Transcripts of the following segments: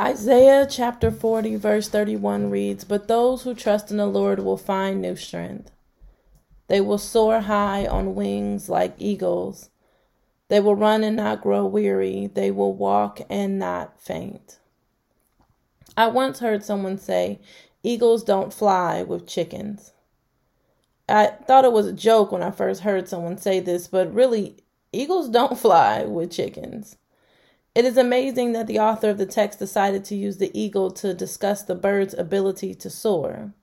Isaiah chapter 40, verse 31 reads But those who trust in the Lord will find new strength. They will soar high on wings like eagles. They will run and not grow weary. They will walk and not faint. I once heard someone say, Eagles don't fly with chickens. I thought it was a joke when I first heard someone say this, but really, Eagles don't fly with chickens. It is amazing that the author of the text decided to use the eagle to discuss the bird's ability to soar.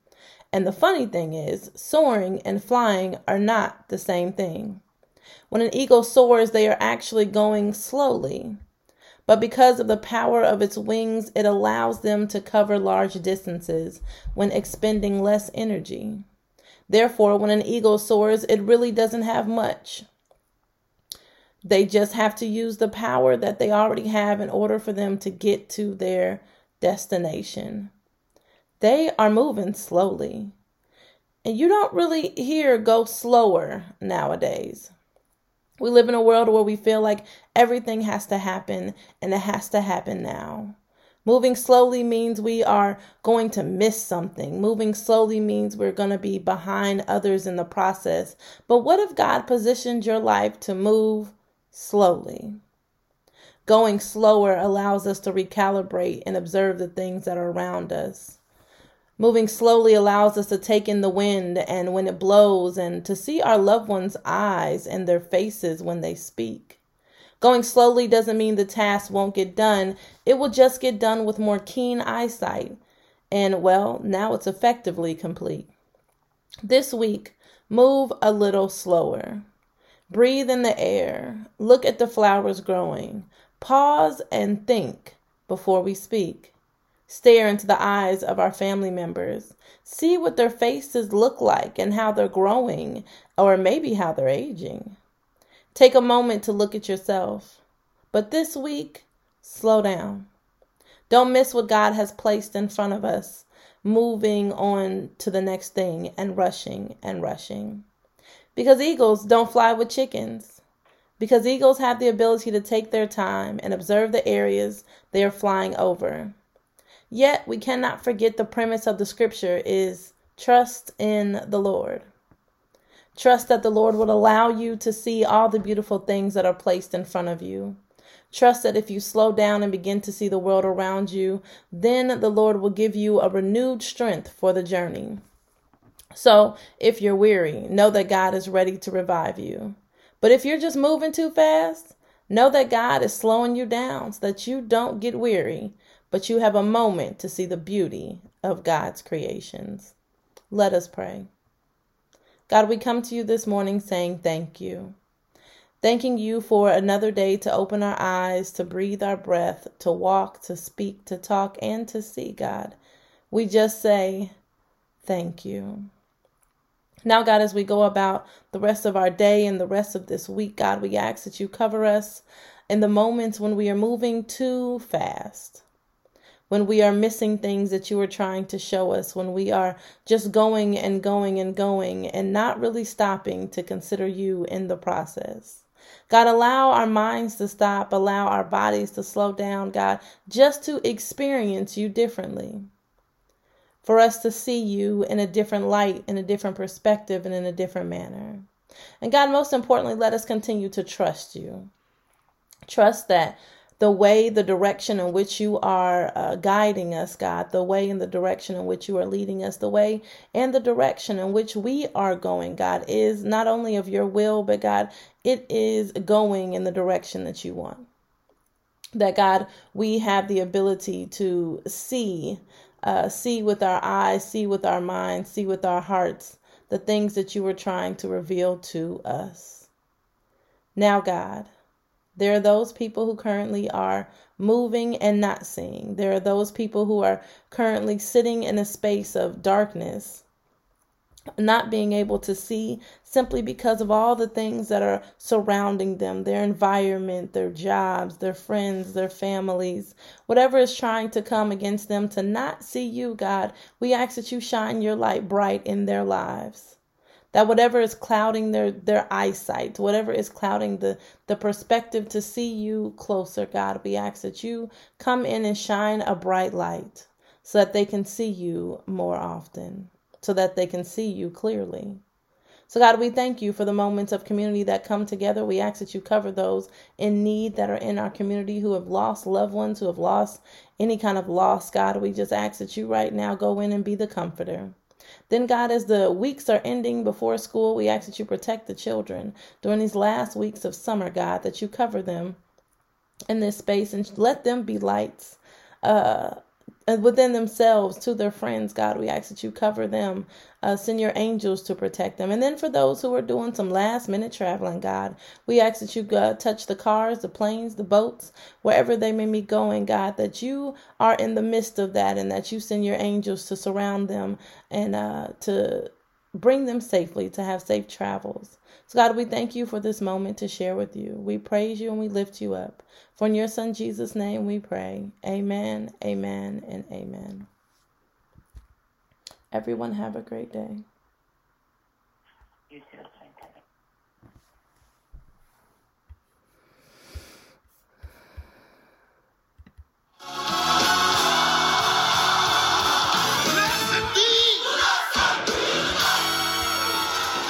And the funny thing is, soaring and flying are not the same thing. When an eagle soars, they are actually going slowly. But because of the power of its wings, it allows them to cover large distances when expending less energy. Therefore, when an eagle soars, it really doesn't have much. They just have to use the power that they already have in order for them to get to their destination. They are moving slowly. And you don't really hear go slower nowadays. We live in a world where we feel like everything has to happen and it has to happen now. Moving slowly means we are going to miss something. Moving slowly means we're going to be behind others in the process. But what if God positioned your life to move slowly. Going slower allows us to recalibrate and observe the things that are around us. Moving slowly allows us to take in the wind and when it blows and to see our loved ones' eyes and their faces when they speak. Going slowly doesn't mean the task won't get done, it will just get done with more keen eyesight. And well, now it's effectively complete. This week, move a little slower. Breathe in the air. Look at the flowers growing. Pause and think before we speak. Stare into the eyes of our family members. See what their faces look like and how they're growing, or maybe how they're aging. Take a moment to look at yourself. But this week, slow down. Don't miss what God has placed in front of us, moving on to the next thing and rushing and rushing. Because eagles don't fly with chickens. Because eagles have the ability to take their time and observe the areas they are flying over. Yet we cannot forget the premise of the scripture is trust in the Lord. Trust that the Lord will allow you to see all the beautiful things that are placed in front of you. Trust that if you slow down and begin to see the world around you, then the Lord will give you a renewed strength for the journey. So if you're weary, know that God is ready to revive you. But if you're just moving too fast, know that God is slowing you down so that you don't get weary, but you have a moment to see the beauty of God's creations. Let us pray. God, we come to you this morning saying thank you. Thanking you for another day to open our eyes, to breathe our breath, to walk, to speak, to talk, and to see, God. We just say thank you. Now, God, as we go about the rest of our day and the rest of this week, God, we ask that you cover us in the moments when we are moving too fast, when we are missing things that you are trying to show us, when we are just going and going and going and not really stopping to consider you in the process. God, allow our minds to stop, allow our bodies to slow down, God, just to experience you differently for us to see you in a different light, in a different perspective, and in a different manner. And God, most importantly, let us continue to trust you. Trust that the way, the direction in which you are uh, guiding us, God, the way and the direction in which you are leading us, the way and the direction in which we are going, God, is not only of your will, but God, it is going in the direction that you want. That God, we have the ability to see uh, see with our eyes, see with our minds, see with our hearts the things that you were trying to reveal to us. Now, God, There are those people who currently are moving and not seeing. There are those people who are currently sitting in a space of darkness, not being able to see simply because of all the things that are surrounding them their environment, their jobs, their friends, their families, whatever is trying to come against them to not see you, God. We ask that you shine your light bright in their lives that whatever is clouding their their eyesight whatever is clouding the the perspective to see you closer god we ask that you come in and shine a bright light so that they can see you more often so that they can see you clearly so, God, we thank you for the moments of community that come together. We ask that you cover those in need that are in our community who have lost loved ones, who have lost any kind of loss. God, we just ask that you right now go in and be the comforter. Then, God, as the weeks are ending before school, we ask that you protect the children during these last weeks of summer, God, that you cover them in this space and let them be lights uh, within themselves to their friends, God. We ask that you cover them, uh, send your angels to protect them. And then for those who are doing some last minute traveling, God, we ask that you uh, touch the cars, the planes, the boats, wherever they may be going, God, that you are in the midst of that and that you send your angels to surround them and uh, to bring them safely, to have safe travels. So, God, we thank you for this moment to share with you. We praise you and we lift you up. For in your Son Jesus' name we pray. Amen, amen, and amen. Everyone have a great day. You too.